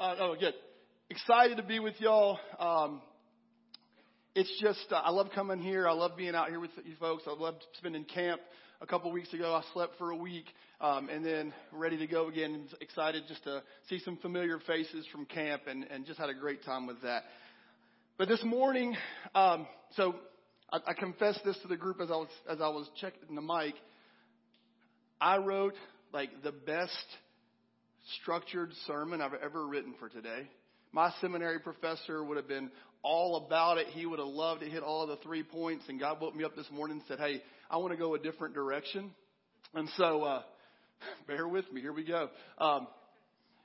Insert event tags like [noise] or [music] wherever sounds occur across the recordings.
Uh, oh, good. Excited to be with y'all. Um, it's just, uh, I love coming here. I love being out here with you folks. I love spending camp. A couple weeks ago, I slept for a week, um, and then ready to go again. Excited just to see some familiar faces from camp, and, and just had a great time with that. But this morning, um, so I, I confessed this to the group as I was as I was checking the mic. I wrote like the best structured sermon I've ever written for today. My seminary professor would have been all about it. He would have loved to hit all of the three points. And God woke me up this morning and said, Hey, I want to go a different direction. And so, uh, [laughs] bear with me. Here we go. Um,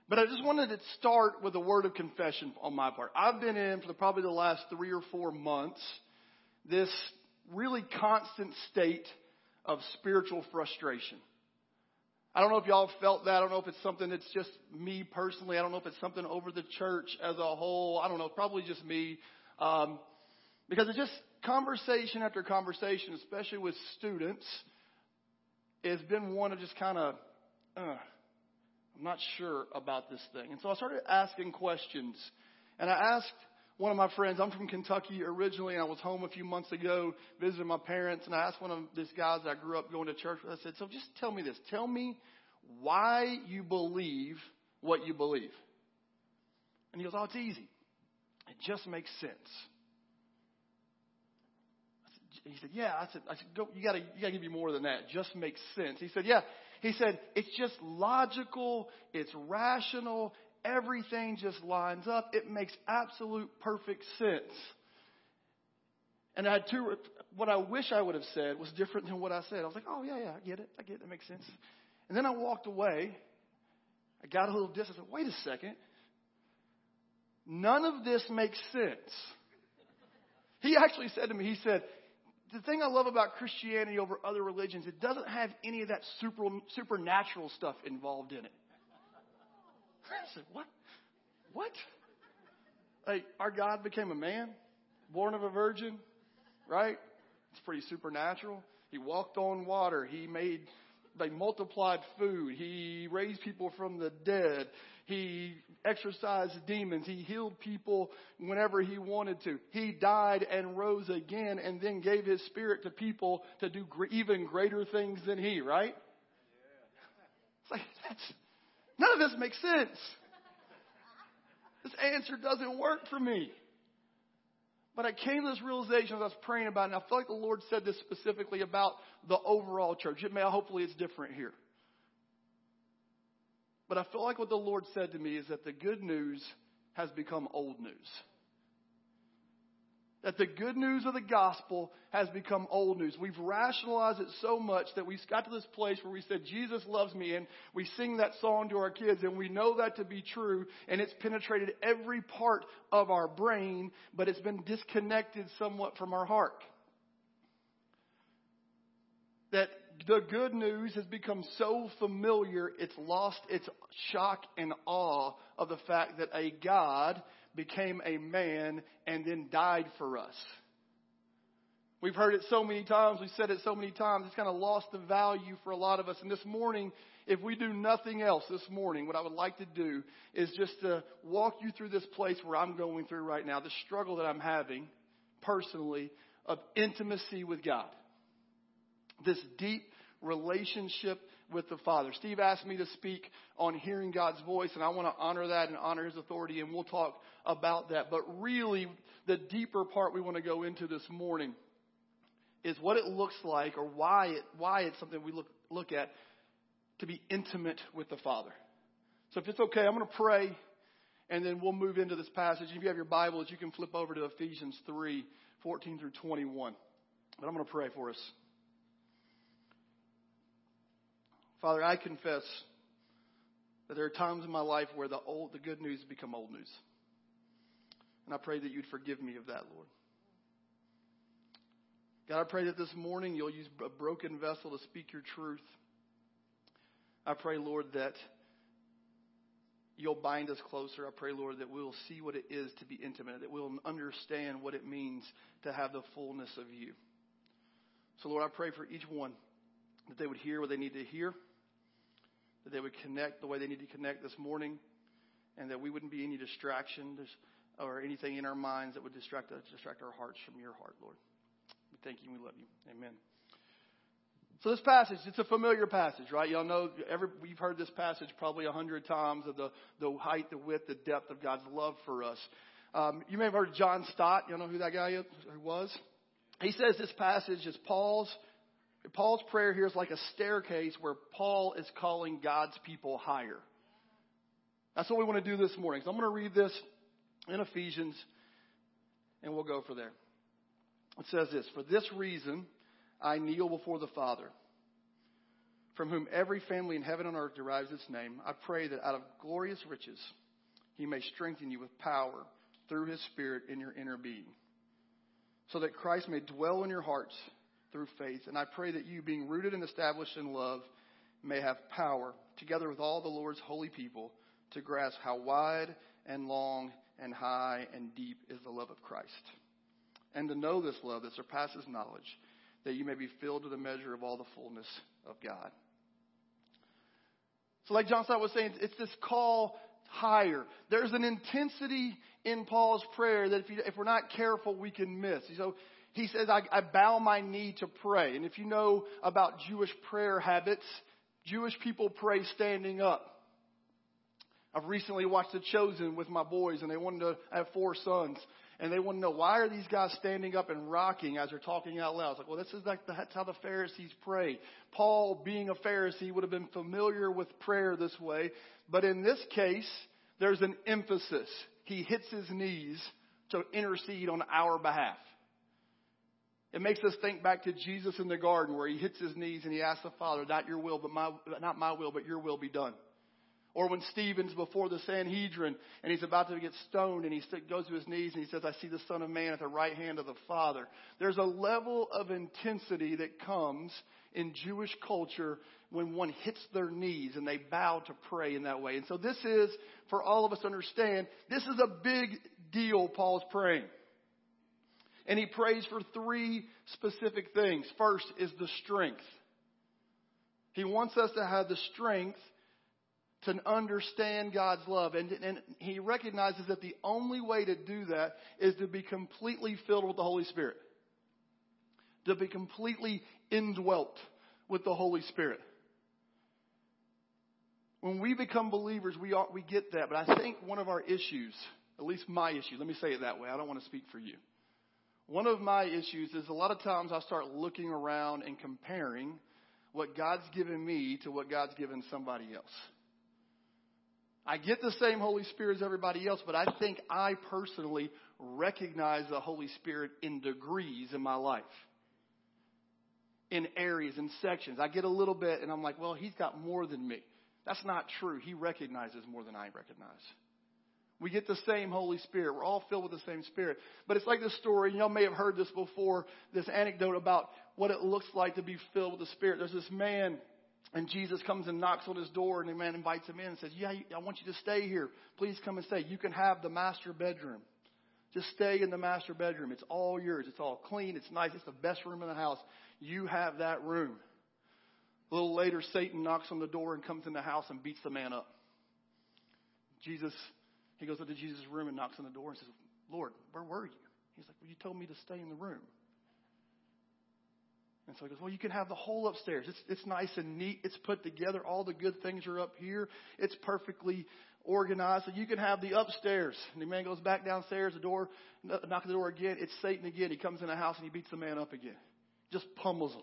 but I just wanted to start with a word of confession on my part. I've been in for probably the last three or four months this really constant state of spiritual frustration. I don't know if y'all felt that. I don't know if it's something that's just me personally. I don't know if it's something over the church as a whole. I don't know. Probably just me. Um, because it's just conversation after conversation, especially with students, has been one of just kind of, uh, I'm not sure about this thing. And so I started asking questions. And I asked one of my friends, I'm from Kentucky originally, and I was home a few months ago visiting my parents, and I asked one of these guys I grew up going to church with, I said, So just tell me this. Tell me why you believe what you believe. And he goes, Oh, it's easy. It just makes sense. Said, he said, Yeah. I said, I said Go, you gotta, you gotta give me more than that. Just makes sense. He said, Yeah. He said, It's just logical. It's rational. Everything just lines up. It makes absolute perfect sense. And I had two, what I wish I would have said was different than what I said. I was like, oh, yeah, yeah, I get it. I get it. That makes sense. And then I walked away. I got a little distance. I said, wait a second. None of this makes sense. He actually said to me, he said, the thing I love about Christianity over other religions, it doesn't have any of that super, supernatural stuff involved in it. I said, what? What? Like, our God became a man, born of a virgin, right? It's pretty supernatural. He walked on water. He made they multiplied food. He raised people from the dead. He exorcised demons. He healed people whenever he wanted to. He died and rose again and then gave his spirit to people to do even greater things than he, right? It's like, that's, none of this makes sense. This answer doesn't work for me. But I came to this realization as I was praying about it, and I feel like the Lord said this specifically about the overall church. It may, hopefully it's different here. But I feel like what the Lord said to me is that the good news has become old news that the good news of the gospel has become old news. We've rationalized it so much that we got to this place where we said, Jesus loves me, and we sing that song to our kids, and we know that to be true, and it's penetrated every part of our brain, but it's been disconnected somewhat from our heart. That the good news has become so familiar, it's lost its shock and awe of the fact that a God became a man and then died for us. We've heard it so many times, we've said it so many times, it's kind of lost the value for a lot of us. And this morning, if we do nothing else this morning, what I would like to do is just to walk you through this place where I'm going through right now, the struggle that I'm having personally of intimacy with God. This deep relationship with the Father. Steve asked me to speak on hearing God's voice, and I want to honor that and honor His authority, and we'll talk about that. But really, the deeper part we want to go into this morning is what it looks like, or why it why it's something we look look at to be intimate with the Father. So if it's okay, I'm going to pray, and then we'll move into this passage. If you have your Bibles, you can flip over to Ephesians 3, 14 through 21. But I'm going to pray for us. Father, I confess that there are times in my life where the old, the good news become old news. And I pray that you'd forgive me of that, Lord. God, I pray that this morning you'll use a broken vessel to speak your truth. I pray, Lord, that you'll bind us closer. I pray, Lord, that we'll see what it is to be intimate, that we'll understand what it means to have the fullness of you. So, Lord, I pray for each one that they would hear what they need to hear that they would connect the way they need to connect this morning, and that we wouldn't be any distraction or anything in our minds that would distract us, distract our hearts from your heart, Lord. We thank you and we love you. Amen. So this passage, it's a familiar passage, right? Y'all know, every, we've heard this passage probably a hundred times of the, the height, the width, the depth of God's love for us. Um, you may have heard John Stott. You know who that guy is, who was? He says this passage is Paul's Paul's prayer here is like a staircase where Paul is calling God's people higher. That's what we want to do this morning. So I'm going to read this in Ephesians and we'll go for there. It says this, For this reason I kneel before the Father, from whom every family in heaven and earth derives its name. I pray that out of glorious riches he may strengthen you with power through his Spirit in your inner being so that Christ may dwell in your hearts through faith. And I pray that you, being rooted and established in love, may have power, together with all the Lord's holy people, to grasp how wide and long and high and deep is the love of Christ. And to know this love that surpasses knowledge, that you may be filled to the measure of all the fullness of God. So, like John Stott was saying, it's this call higher. There's an intensity in Paul's prayer that if, you, if we're not careful, we can miss. So he says, I, I bow my knee to pray. And if you know about Jewish prayer habits, Jewish people pray standing up. I've recently watched The Chosen with my boys, and they wanted to. I have four sons, and they want to know why are these guys standing up and rocking as they're talking out loud. It's like, well, this is like the, that's how the Pharisees pray. Paul, being a Pharisee, would have been familiar with prayer this way, but in this case, there's an emphasis he hits his knees to intercede on our behalf. It makes us think back to Jesus in the garden where he hits his knees and he asks the Father, not your will, but my, not my will, but your will be done. Or when Stephen's before the Sanhedrin and he's about to get stoned and he goes to his knees and he says, I see the Son of Man at the right hand of the Father. There's a level of intensity that comes in Jewish culture when one hits their knees and they bow to pray in that way. And so this is, for all of us to understand, this is a big deal Paul's praying. And he prays for three specific things. First is the strength. He wants us to have the strength to understand God's love. And, and he recognizes that the only way to do that is to be completely filled with the Holy Spirit. To be completely indwelt with the Holy Spirit. When we become believers, we, are, we get that. But I think one of our issues, at least my issue, let me say it that way. I don't want to speak for you. One of my issues is a lot of times I start looking around and comparing what God's given me to what God's given somebody else. I get the same Holy Spirit as everybody else, but I think I personally recognize the Holy Spirit in degrees in my life in areas and sections. I get a little bit and I'm like, well, he's got more than me. That's not true. He recognizes more than I recognize. We get the same Holy Spirit. We're all filled with the same Spirit. But it's like this story, and y'all may have heard this before, this anecdote about what it looks like to be filled with the Spirit. There's this man, and Jesus comes and knocks on his door, and the man invites him in and says, Yeah, I want you to stay here. Please come and stay. You can have the master bedroom. Just stay in the master bedroom. It's all yours. It's all clean. It's nice. It's the best room in the house. You have that room. A little later, Satan knocks on the door and comes in the house and beats the man up. Jesus, he goes into Jesus' room and knocks on the door and says, Lord, where were you? He's like, Well, you told me to stay in the room. And so he goes, Well, you can have the whole upstairs. It's, it's nice and neat. It's put together. All the good things are up here. It's perfectly organized. So you can have the upstairs. And the man goes back downstairs, the door, knock on the door again. It's Satan again. He comes in the house and he beats the man up again just pummels him.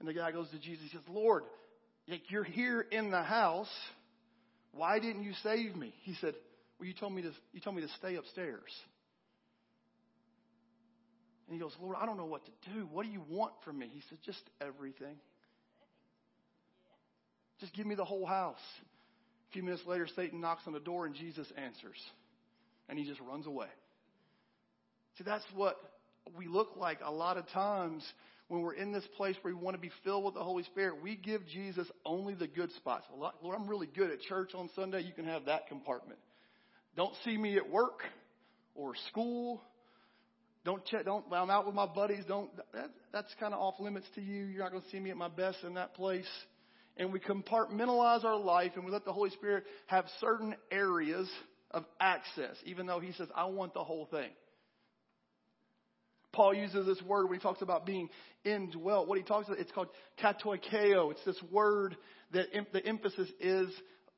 And the guy goes to Jesus. He says, Lord, like you're here in the house. Why didn't you save me? He said, Well, you told me to, you told me to stay upstairs. And he goes, Lord, I don't know what to do. What do you want from me? He said, Just everything. Just give me the whole house. A few minutes later, Satan knocks on the door and Jesus answers. And he just runs away. See, that's what we look like a lot of times when we're in this place where we want to be filled with the Holy Spirit, we give Jesus only the good spots. Lord, I'm really good at church on Sunday. You can have that compartment. Don't see me at work or school. Don't check. Don't. I'm out with my buddies. Don't. That, that's kind of off limits to you. You're not going to see me at my best in that place. and we compartmentalize our life and we let the Holy Spirit have certain areas of access, even though He says, I want the whole thing. Paul uses this word when he talks about being indwelt. What he talks about, it's called katoikeo. It's this word that the emphasis is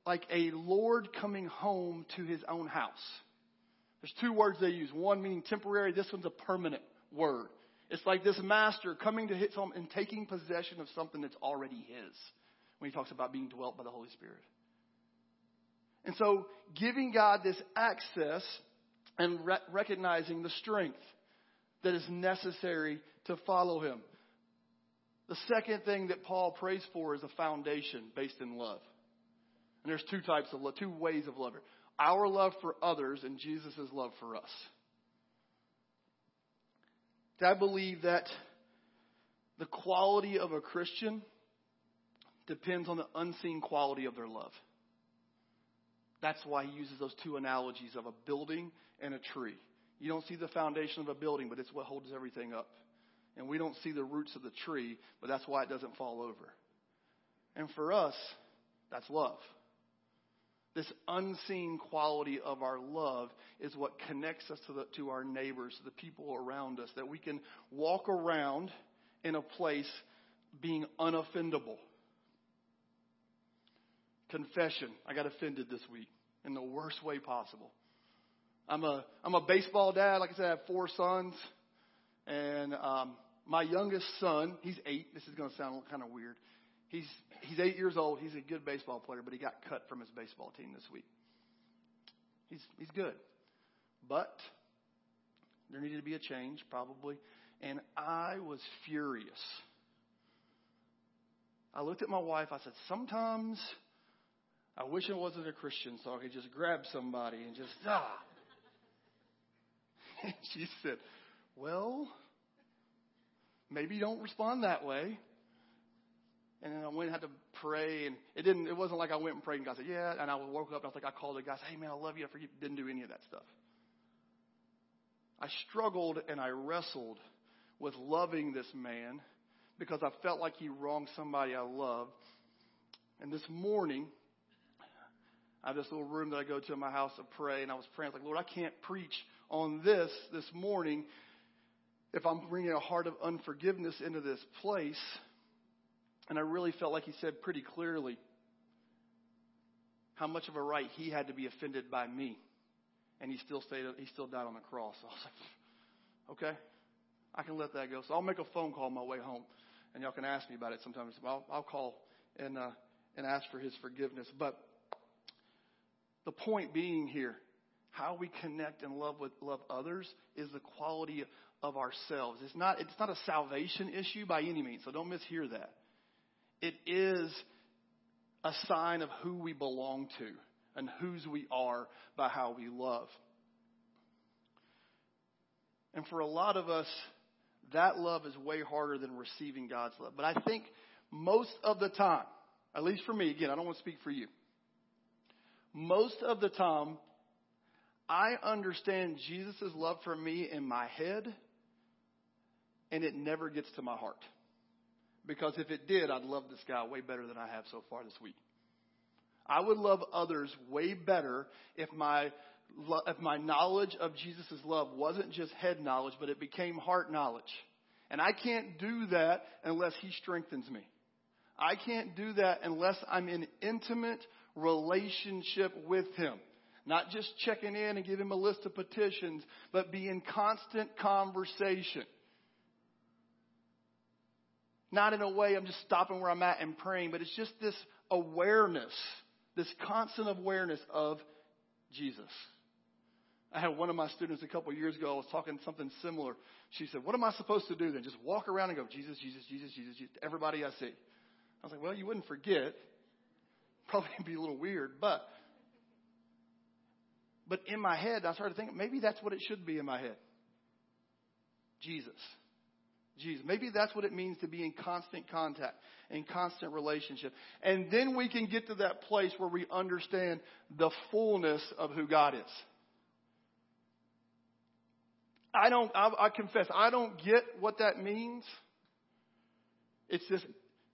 like a Lord coming home to his own house. There's two words they use. One meaning temporary. This one's a permanent word. It's like this master coming to his home and taking possession of something that's already his when he talks about being dwelt by the Holy Spirit. And so giving God this access and re- recognizing the strength that is necessary to follow him. The second thing that Paul prays for is a foundation based in love. And there's two types of love, two ways of love. Our love for others and Jesus' love for us. I believe that the quality of a Christian depends on the unseen quality of their love. That's why he uses those two analogies of a building and a tree. You don't see the foundation of a building, but it's what holds everything up. And we don't see the roots of the tree, but that's why it doesn't fall over. And for us, that's love. This unseen quality of our love is what connects us to, the, to our neighbors, to the people around us, that we can walk around in a place being unoffendable. Confession. I got offended this week in the worst way possible. I'm a I'm a baseball dad. Like I said, I have four sons, and um, my youngest son, he's eight. This is going to sound kind of weird. He's he's eight years old. He's a good baseball player, but he got cut from his baseball team this week. He's he's good, but there needed to be a change probably, and I was furious. I looked at my wife. I said, sometimes I wish I wasn't a Christian so I could just grab somebody and just ah. And [laughs] she said, Well, maybe don't respond that way. And then I went and had to pray, and it didn't. It wasn't like I went and prayed, and God said, "Yeah." And I woke up, and I was like, I called the guy, said, "Hey, man, I love you. I forgive." Didn't do any of that stuff. I struggled and I wrestled with loving this man because I felt like he wronged somebody I loved. And this morning, I have this little room that I go to in my house to pray, and I was praying, like, Lord, I can't preach on this this morning if I'm bringing a heart of unforgiveness into this place. And I really felt like he said pretty clearly how much of a right he had to be offended by me. And he still stayed, he still died on the cross. So [laughs] I was like, okay, I can let that go. So I'll make a phone call on my way home, and y'all can ask me about it sometimes. I'll, I'll call and uh, and ask for his forgiveness. But the point being here how we connect and love with love others is the quality of ourselves. It's not it's not a salvation issue by any means, so don't mishear that. It is a sign of who we belong to and whose we are by how we love. And for a lot of us, that love is way harder than receiving God's love. But I think most of the time, at least for me, again, I don't want to speak for you. Most of the time, I understand Jesus' love for me in my head, and it never gets to my heart. Because if it did, I'd love this guy way better than I have so far this week. I would love others way better if my if my knowledge of Jesus' love wasn't just head knowledge, but it became heart knowledge. And I can't do that unless He strengthens me. I can't do that unless I'm in intimate relationship with Him. Not just checking in and giving him a list of petitions, but be in constant conversation. Not in a way I'm just stopping where I'm at and praying, but it's just this awareness, this constant awareness of Jesus. I had one of my students a couple of years ago, I was talking something similar. She said, What am I supposed to do then? Just walk around and go, Jesus, Jesus, Jesus, Jesus, Jesus, everybody I see. I was like, Well, you wouldn't forget. [laughs] Probably be a little weird, but but in my head, I started thinking maybe that's what it should be in my head. Jesus. Jesus. Maybe that's what it means to be in constant contact, in constant relationship. And then we can get to that place where we understand the fullness of who God is. I don't, I, I confess, I don't get what that means. It's this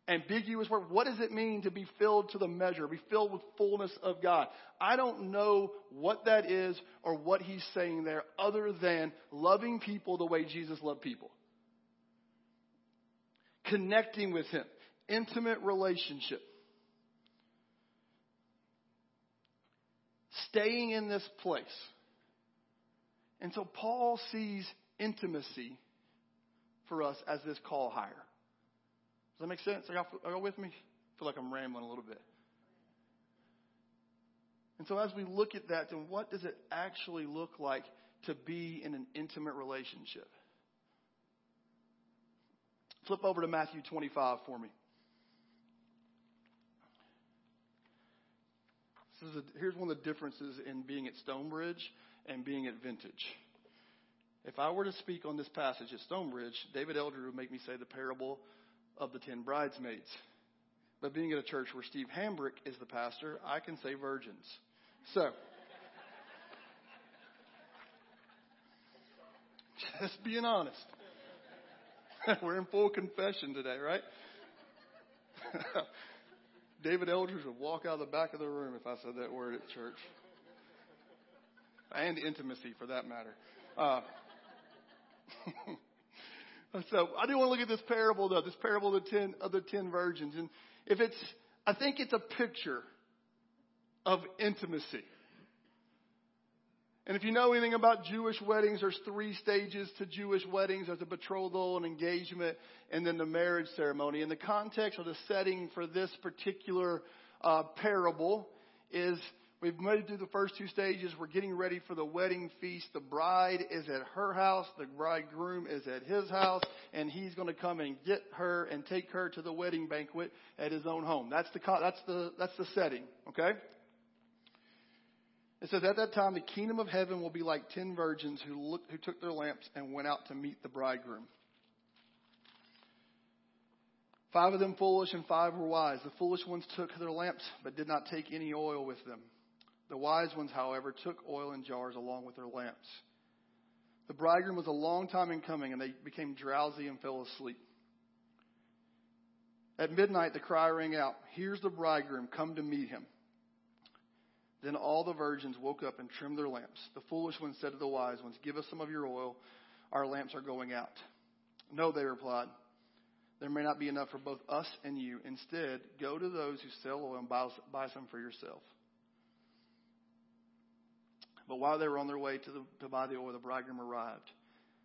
ambiguous word. What does it mean to be filled to the measure, be filled with fullness of God? I don't know what that is or what he's saying there other than loving people the way Jesus loved people. Connecting with him. Intimate relationship. Staying in this place. And so Paul sees intimacy for us as this call higher. Does that make sense? Are y'all, are y'all with me? I feel like I'm rambling a little bit. And so as we look at that, then what does it actually look like to be in an intimate relationship? Flip over to Matthew 25 for me. This A, here's one of the differences in being at Stonebridge and being at Vintage. If I were to speak on this passage at Stonebridge, David Elder would make me say the parable of the ten bridesmaids. But being at a church where Steve Hambrick is the pastor, I can say virgins. So, [laughs] just being honest. [laughs] We're in full confession today, right? [laughs] David Eldridge would walk out of the back of the room if I said that word at church. And intimacy, for that matter. Uh, so I do want to look at this parable though, this parable of the ten of the ten virgins. And if it's I think it's a picture of intimacy. And if you know anything about Jewish weddings, there's three stages to Jewish weddings. There's a betrothal, an engagement, and then the marriage ceremony. And the context or the setting for this particular uh, parable is We've made it through the first two stages. We're getting ready for the wedding feast. The bride is at her house. The bridegroom is at his house. And he's going to come and get her and take her to the wedding banquet at his own home. That's the, that's the, that's the setting. Okay? It says, At that time, the kingdom of heaven will be like ten virgins who, look, who took their lamps and went out to meet the bridegroom. Five of them foolish and five were wise. The foolish ones took their lamps but did not take any oil with them. The wise ones, however, took oil in jars along with their lamps. The bridegroom was a long time in coming, and they became drowsy and fell asleep. At midnight, the cry rang out, Here's the bridegroom, come to meet him. Then all the virgins woke up and trimmed their lamps. The foolish ones said to the wise ones, Give us some of your oil. Our lamps are going out. No, they replied. There may not be enough for both us and you. Instead, go to those who sell oil and buy, buy some for yourself. But while they were on their way to, the, to buy the oil, the bridegroom arrived.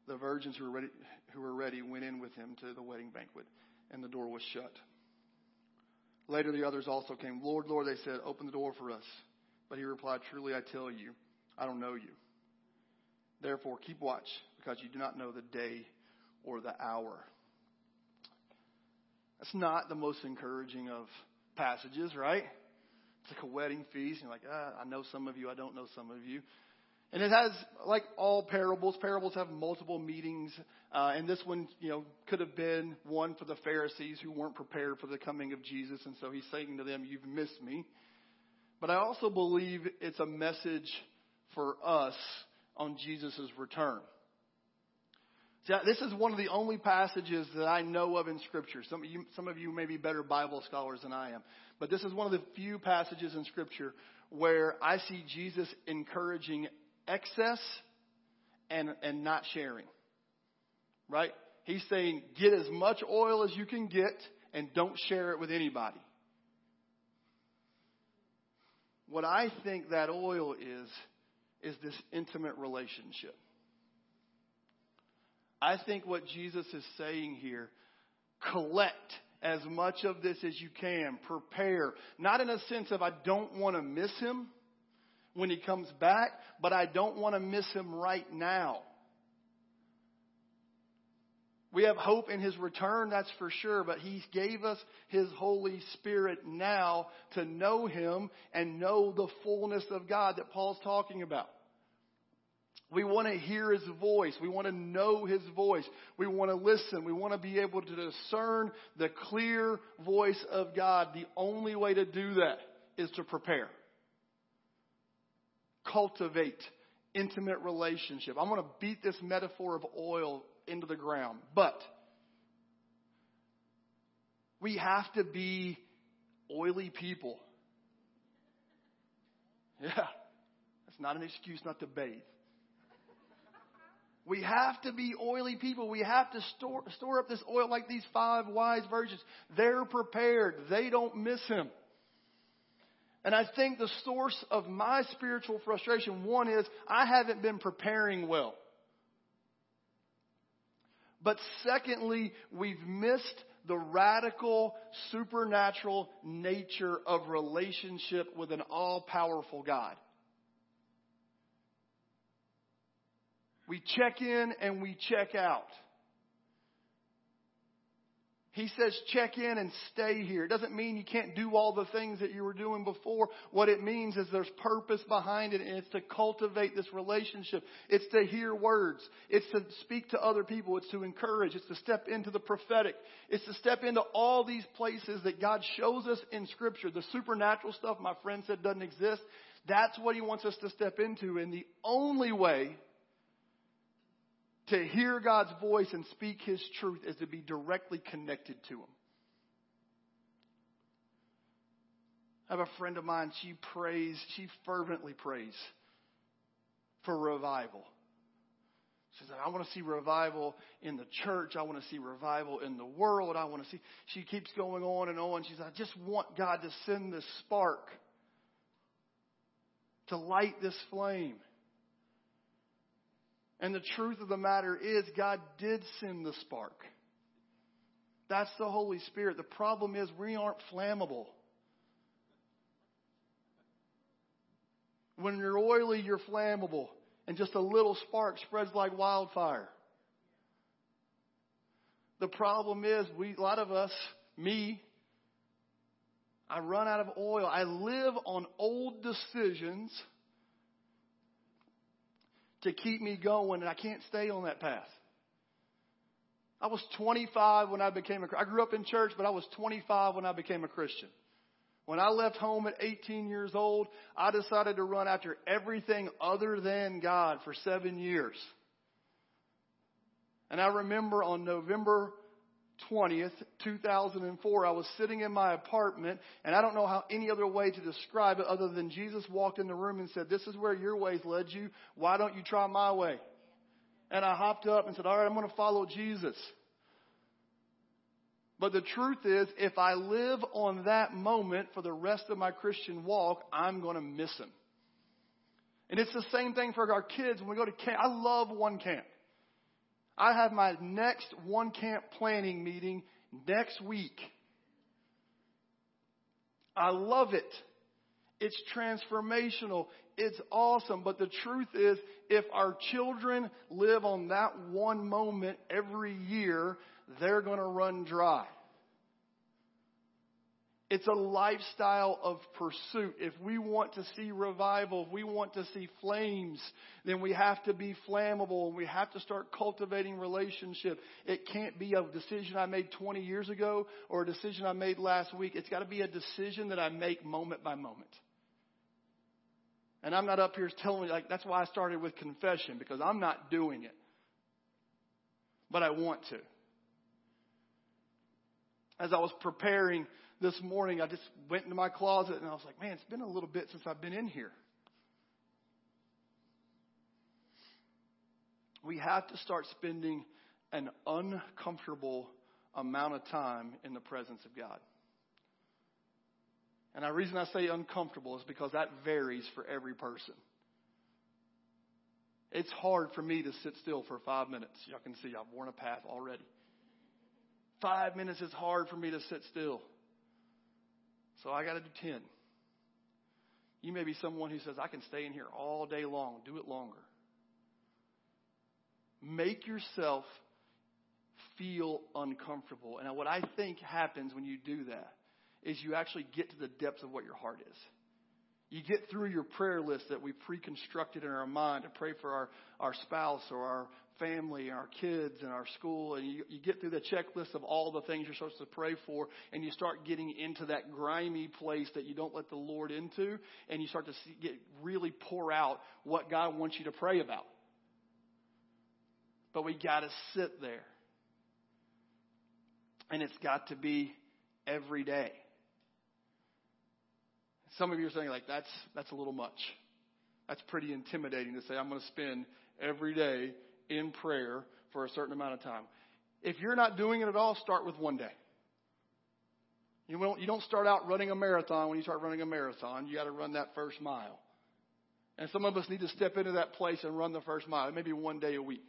The virgins who were, ready, who were ready went in with him to the wedding banquet, and the door was shut. Later, the others also came. Lord, Lord, they said, open the door for us. But he replied, Truly, I tell you, I don't know you. Therefore, keep watch, because you do not know the day or the hour. That's not the most encouraging of passages, right? It's like a wedding feast. And you're like, ah, I know some of you, I don't know some of you. And it has, like all parables, parables have multiple meanings. Uh, and this one, you know, could have been one for the Pharisees who weren't prepared for the coming of Jesus. And so he's saying to them, You've missed me. But I also believe it's a message for us on Jesus' return. This is one of the only passages that I know of in Scripture. Some of you, some of you may be better Bible scholars than I am. But this is one of the few passages in Scripture where I see Jesus encouraging excess and, and not sharing. Right? He's saying, get as much oil as you can get and don't share it with anybody. What I think that oil is, is this intimate relationship. I think what Jesus is saying here, collect as much of this as you can. Prepare. Not in a sense of I don't want to miss him when he comes back, but I don't want to miss him right now. We have hope in his return, that's for sure, but he gave us his Holy Spirit now to know him and know the fullness of God that Paul's talking about. We want to hear his voice. We want to know his voice. We want to listen. We want to be able to discern the clear voice of God. The only way to do that is to prepare. Cultivate intimate relationship. I'm going to beat this metaphor of oil into the ground. But We have to be oily people. Yeah, that's not an excuse not to bathe. We have to be oily people. We have to store, store up this oil like these five wise virgins. They're prepared. They don't miss him. And I think the source of my spiritual frustration, one is I haven't been preparing well. But secondly, we've missed the radical, supernatural nature of relationship with an all powerful God. We check in and we check out. He says check in and stay here. It doesn't mean you can't do all the things that you were doing before. What it means is there's purpose behind it and it's to cultivate this relationship. It's to hear words. It's to speak to other people. It's to encourage. It's to step into the prophetic. It's to step into all these places that God shows us in scripture. The supernatural stuff my friend said doesn't exist. That's what he wants us to step into. And the only way to hear God's voice and speak His truth is to be directly connected to Him. I have a friend of mine, she prays, she fervently prays for revival. She said, I want to see revival in the church. I want to see revival in the world. I want to see. She keeps going on and on. She says, I just want God to send this spark to light this flame. And the truth of the matter is, God did send the spark. That's the Holy Spirit. The problem is, we aren't flammable. When you're oily, you're flammable. And just a little spark spreads like wildfire. The problem is, we, a lot of us, me, I run out of oil. I live on old decisions to keep me going, and I can't stay on that path. I was 25 when I became a I grew up in church, but I was 25 when I became a Christian. When I left home at 18 years old, I decided to run after everything other than God for seven years. And I remember on November 20th, 2004, I was sitting in my apartment, and I don't know how any other way to describe it other than Jesus walked in the room and said, This is where your ways led you. Why don't you try my way? And I hopped up and said, All right, I'm going to follow Jesus. But the truth is, if I live on that moment for the rest of my Christian walk, I'm going to miss him. And it's the same thing for our kids when we go to camp. I love one camp. I have my next one camp planning meeting next week. I love it. It's transformational. It's awesome. But the truth is, if our children live on that one moment every year, they're going to run dry. It's a lifestyle of pursuit. If we want to see revival, if we want to see flames, then we have to be flammable and we have to start cultivating relationship. It can't be a decision I made 20 years ago or a decision I made last week. It's got to be a decision that I make moment by moment. And I'm not up here telling you, like, that's why I started with confession because I'm not doing it. But I want to. As I was preparing this morning, I just went into my closet and I was like, man, it's been a little bit since I've been in here. We have to start spending an uncomfortable amount of time in the presence of God. And the reason I say uncomfortable is because that varies for every person. It's hard for me to sit still for five minutes. Y'all can see I've worn a path already. Five minutes is hard for me to sit still. So I got to do 10. You may be someone who says, I can stay in here all day long. Do it longer. Make yourself feel uncomfortable. And what I think happens when you do that is you actually get to the depths of what your heart is. You get through your prayer list that we pre-constructed in our mind to pray for our, our spouse or our family and our kids and our school, and you, you get through the checklist of all the things you're supposed to pray for, and you start getting into that grimy place that you don't let the Lord into, and you start to see, get really pour out what God wants you to pray about. But we got to sit there, and it's got to be every day. Some of you are saying like that's that's a little much. That's pretty intimidating to say I'm going to spend every day in prayer for a certain amount of time. If you're not doing it at all, start with one day. You don't, you don't start out running a marathon when you start running a marathon. You got to run that first mile. And some of us need to step into that place and run the first mile, maybe one day a week.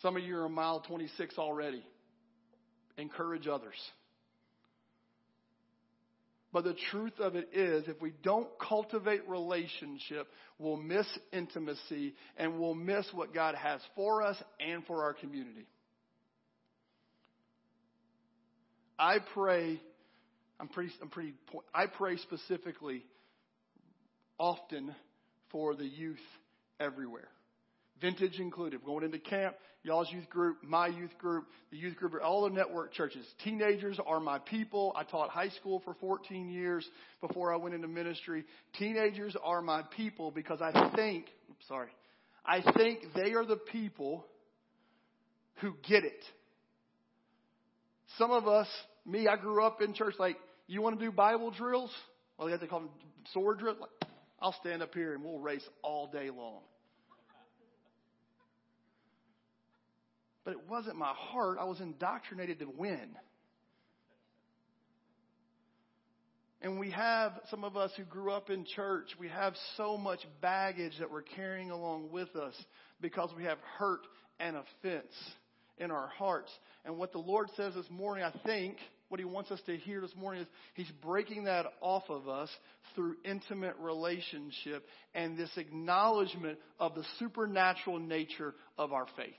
Some of you are mile 26 already. Encourage others. But the truth of it is, if we don't cultivate relationship, we'll miss intimacy and we'll miss what God has for us and for our community. I pray, I'm pretty, I'm pretty, I pray specifically often for the youth everywhere. Vintage included. Going into camp, y'all's youth group, my youth group, the youth group, all the network churches. Teenagers are my people. I taught high school for 14 years before I went into ministry. Teenagers are my people because I think, sorry, I think they are the people who get it. Some of us, me, I grew up in church like, you want to do Bible drills? Well, they have to call them sword drills. Like, I'll stand up here and we'll race all day long. But it wasn't my heart. I was indoctrinated to win. And we have, some of us who grew up in church, we have so much baggage that we're carrying along with us because we have hurt and offense in our hearts. And what the Lord says this morning, I think, what He wants us to hear this morning is He's breaking that off of us through intimate relationship and this acknowledgement of the supernatural nature of our faith.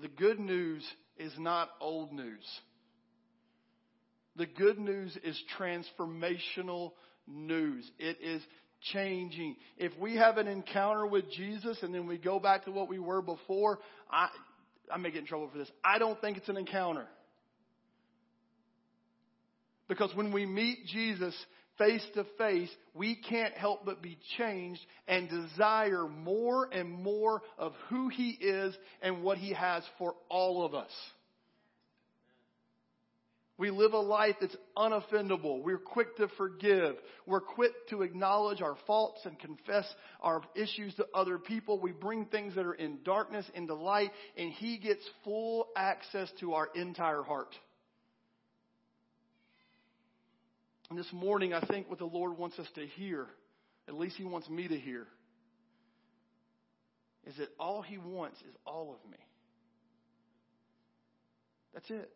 The good news is not old news. The good news is transformational news. It is changing. If we have an encounter with Jesus and then we go back to what we were before, I, I may get in trouble for this. I don't think it's an encounter. Because when we meet Jesus, face to face, we can't help but be changed and desire more and more of who He is and what He has for all of us. We live a life that's unoffendable. We're quick to forgive. We're quick to acknowledge our faults and confess our issues to other people. We bring things that are in darkness into light, and He gets full access to our entire heart. And this morning, I think what the Lord wants us to hear, at least He wants me to hear, is that all He wants is all of me. That's it.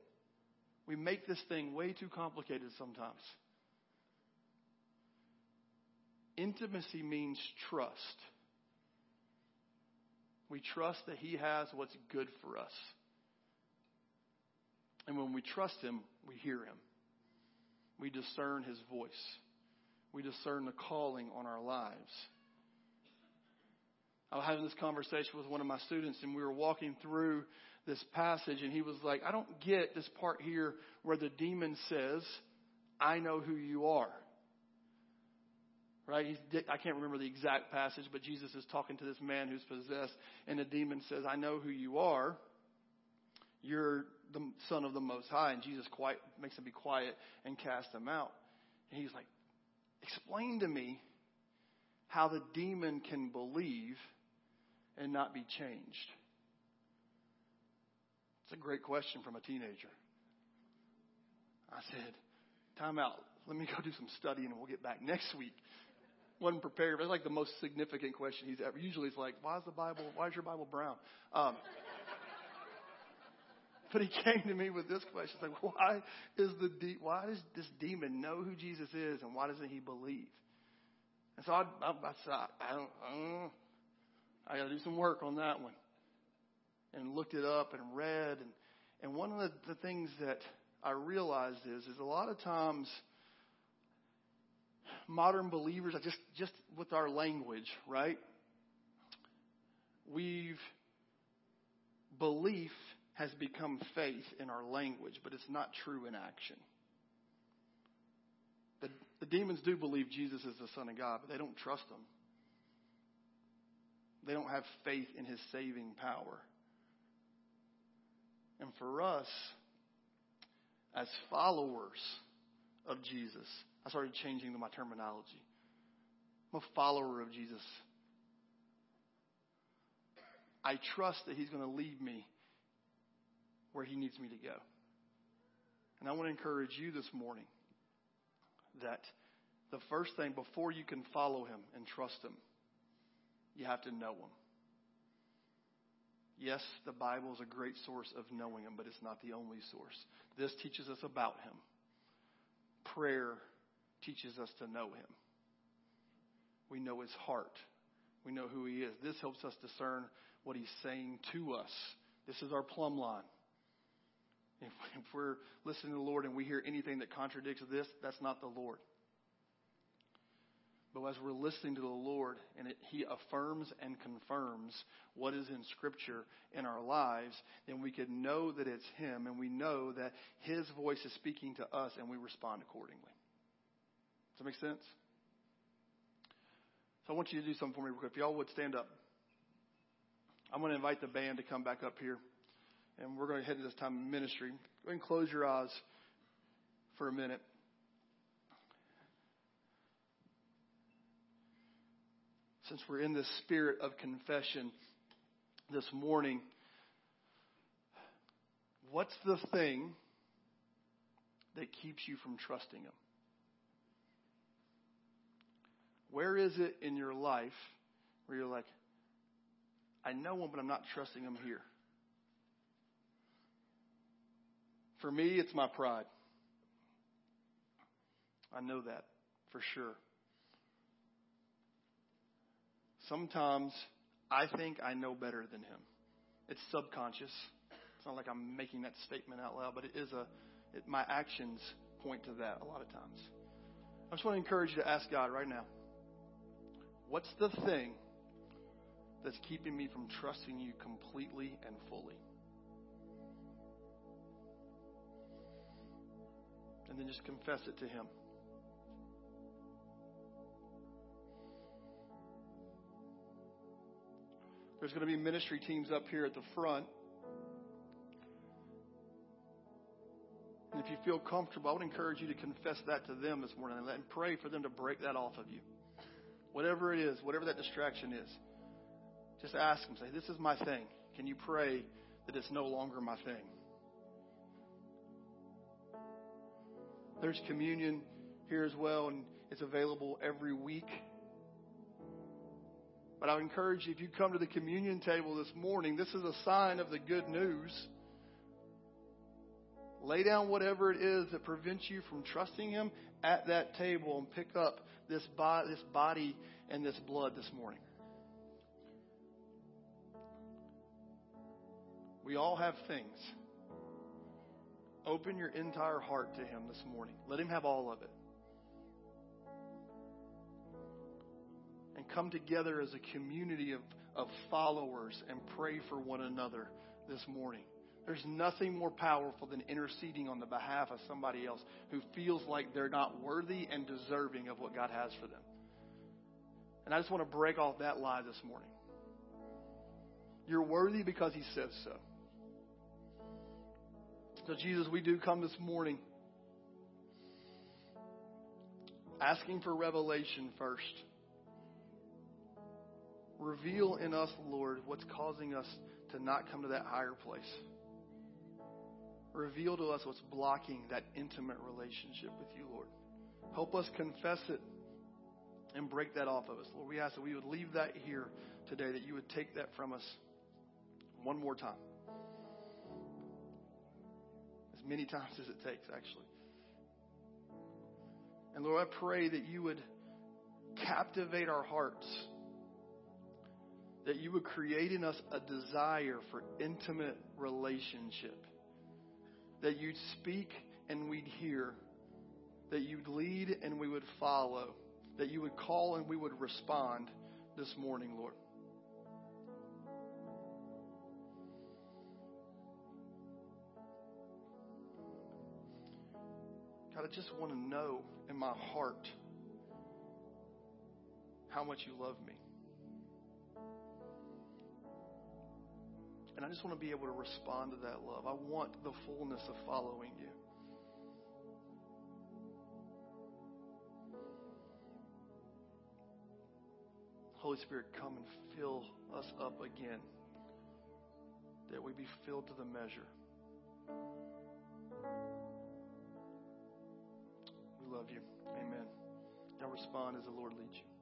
We make this thing way too complicated sometimes. Intimacy means trust. We trust that He has what's good for us. And when we trust Him, we hear Him. We discern His voice. We discern the calling on our lives. I was having this conversation with one of my students, and we were walking through this passage, and he was like, I don't get this part here where the demon says, I know who you are. Right? He's, I can't remember the exact passage, but Jesus is talking to this man who's possessed, and the demon says, I know who you are. You're the Son of the Most High. And Jesus quiet, makes him be quiet and cast him out. And he's like, Explain to me how the demon can believe and not be changed. It's a great question from a teenager. I said, Time out. Let me go do some studying and we'll get back next week. Wasn't prepared. It's like the most significant question he's ever. Usually it's like, why is the Bible, why is your Bible brown? Um, but he [laughs] came to me with this question. Like, why is the de- why does this demon know who Jesus is and why doesn't he believe? And so I, I, I said, I don't, I, I got to do some work on that one and looked it up and read. And, and one of the, the things that I realized is, is a lot of times modern believers, just, just with our language, right? We've, belief has become faith in our language, but it's not true in action. The, the demons do believe Jesus is the Son of God, but they don't trust him. They don't have faith in his saving power. And for us, as followers of Jesus, I started changing my terminology. I'm a follower of Jesus. I trust that He's going to lead me where He needs me to go. And I want to encourage you this morning that the first thing before you can follow Him and trust Him, you have to know Him. Yes, the Bible is a great source of knowing Him, but it's not the only source. This teaches us about Him. Prayer teaches us to know Him. We know His heart. We know who He is. This helps us discern what He's saying to us. This is our plumb line. [laughs] If, we're listening to the Lord and we hear anything that contradicts this, that's not the Lord. But as we're listening to the Lord and it, He affirms and confirms what is in Scripture in our lives, then we can know that it's Him and we know that His voice is speaking to us and we respond accordingly. Does that make sense? So I want you to do something for me real quick. If y'all would stand up. I'm going to invite the band to come back up here. And we're going to head to this time of ministry. Go and close your eyes for a minute. since we're in the spirit of confession this morning, what's the thing that keeps you from trusting Him? Where is it in your life where you're like, I know Him, but I'm not trusting Him here? For me, it's my pride. I know that for sure. Sometimes I think I know better than him. It's subconscious. It's not like I'm making that statement out loud, but it is a, it, my actions point to that a lot of times. I just want to encourage you to ask God right now what's the thing that's keeping me from trusting you completely and fully? And then just confess it to Him. There's going to be ministry teams up here at the front. And if you feel comfortable, I would encourage you to confess that to them this morning and pray for them to break that off of you. Whatever it is, whatever that distraction is, just ask them, say, This is my thing. Can you pray that it's no longer my thing? There's communion here as well, and it's available every week. But I would encourage you, if you come to the communion table this morning, this is a sign of the good news. Lay down whatever it is that prevents you from trusting Him at that table and pick up this this body and this blood this morning. We all have things. Open your entire heart to Him this morning. Let Him have all of it. and come together as a community of, of followers and pray for one another this morning. There's nothing more powerful than interceding on the behalf of somebody else who feels like they're not worthy and deserving of what God has for them. And I just want to break off that lie this morning. You're worthy because He says so. So, Jesus, we do come this morning asking for revelation first. Reveal in us, Lord, what's causing us to not come to that higher place. Reveal to us what's blocking that intimate relationship with you, Lord. Help us confess it and break that off of us. Lord, we ask that we would leave that here today, that you would take that from us one more time. Many times as it takes, actually. And Lord, I pray that you would captivate our hearts that you would create in us a desire for intimate relationship. That you'd speak and we'd hear. That you'd lead and we would follow. That you would call and we would respond this morning, Lord. God, I just want to know in my heart how much you love me. And I just want to be able to respond to that love. I want the fullness of following you. Holy Spirit, come and fill us up again, that we be filled to the measure. Love you. Amen. Now respond as the Lord leads you.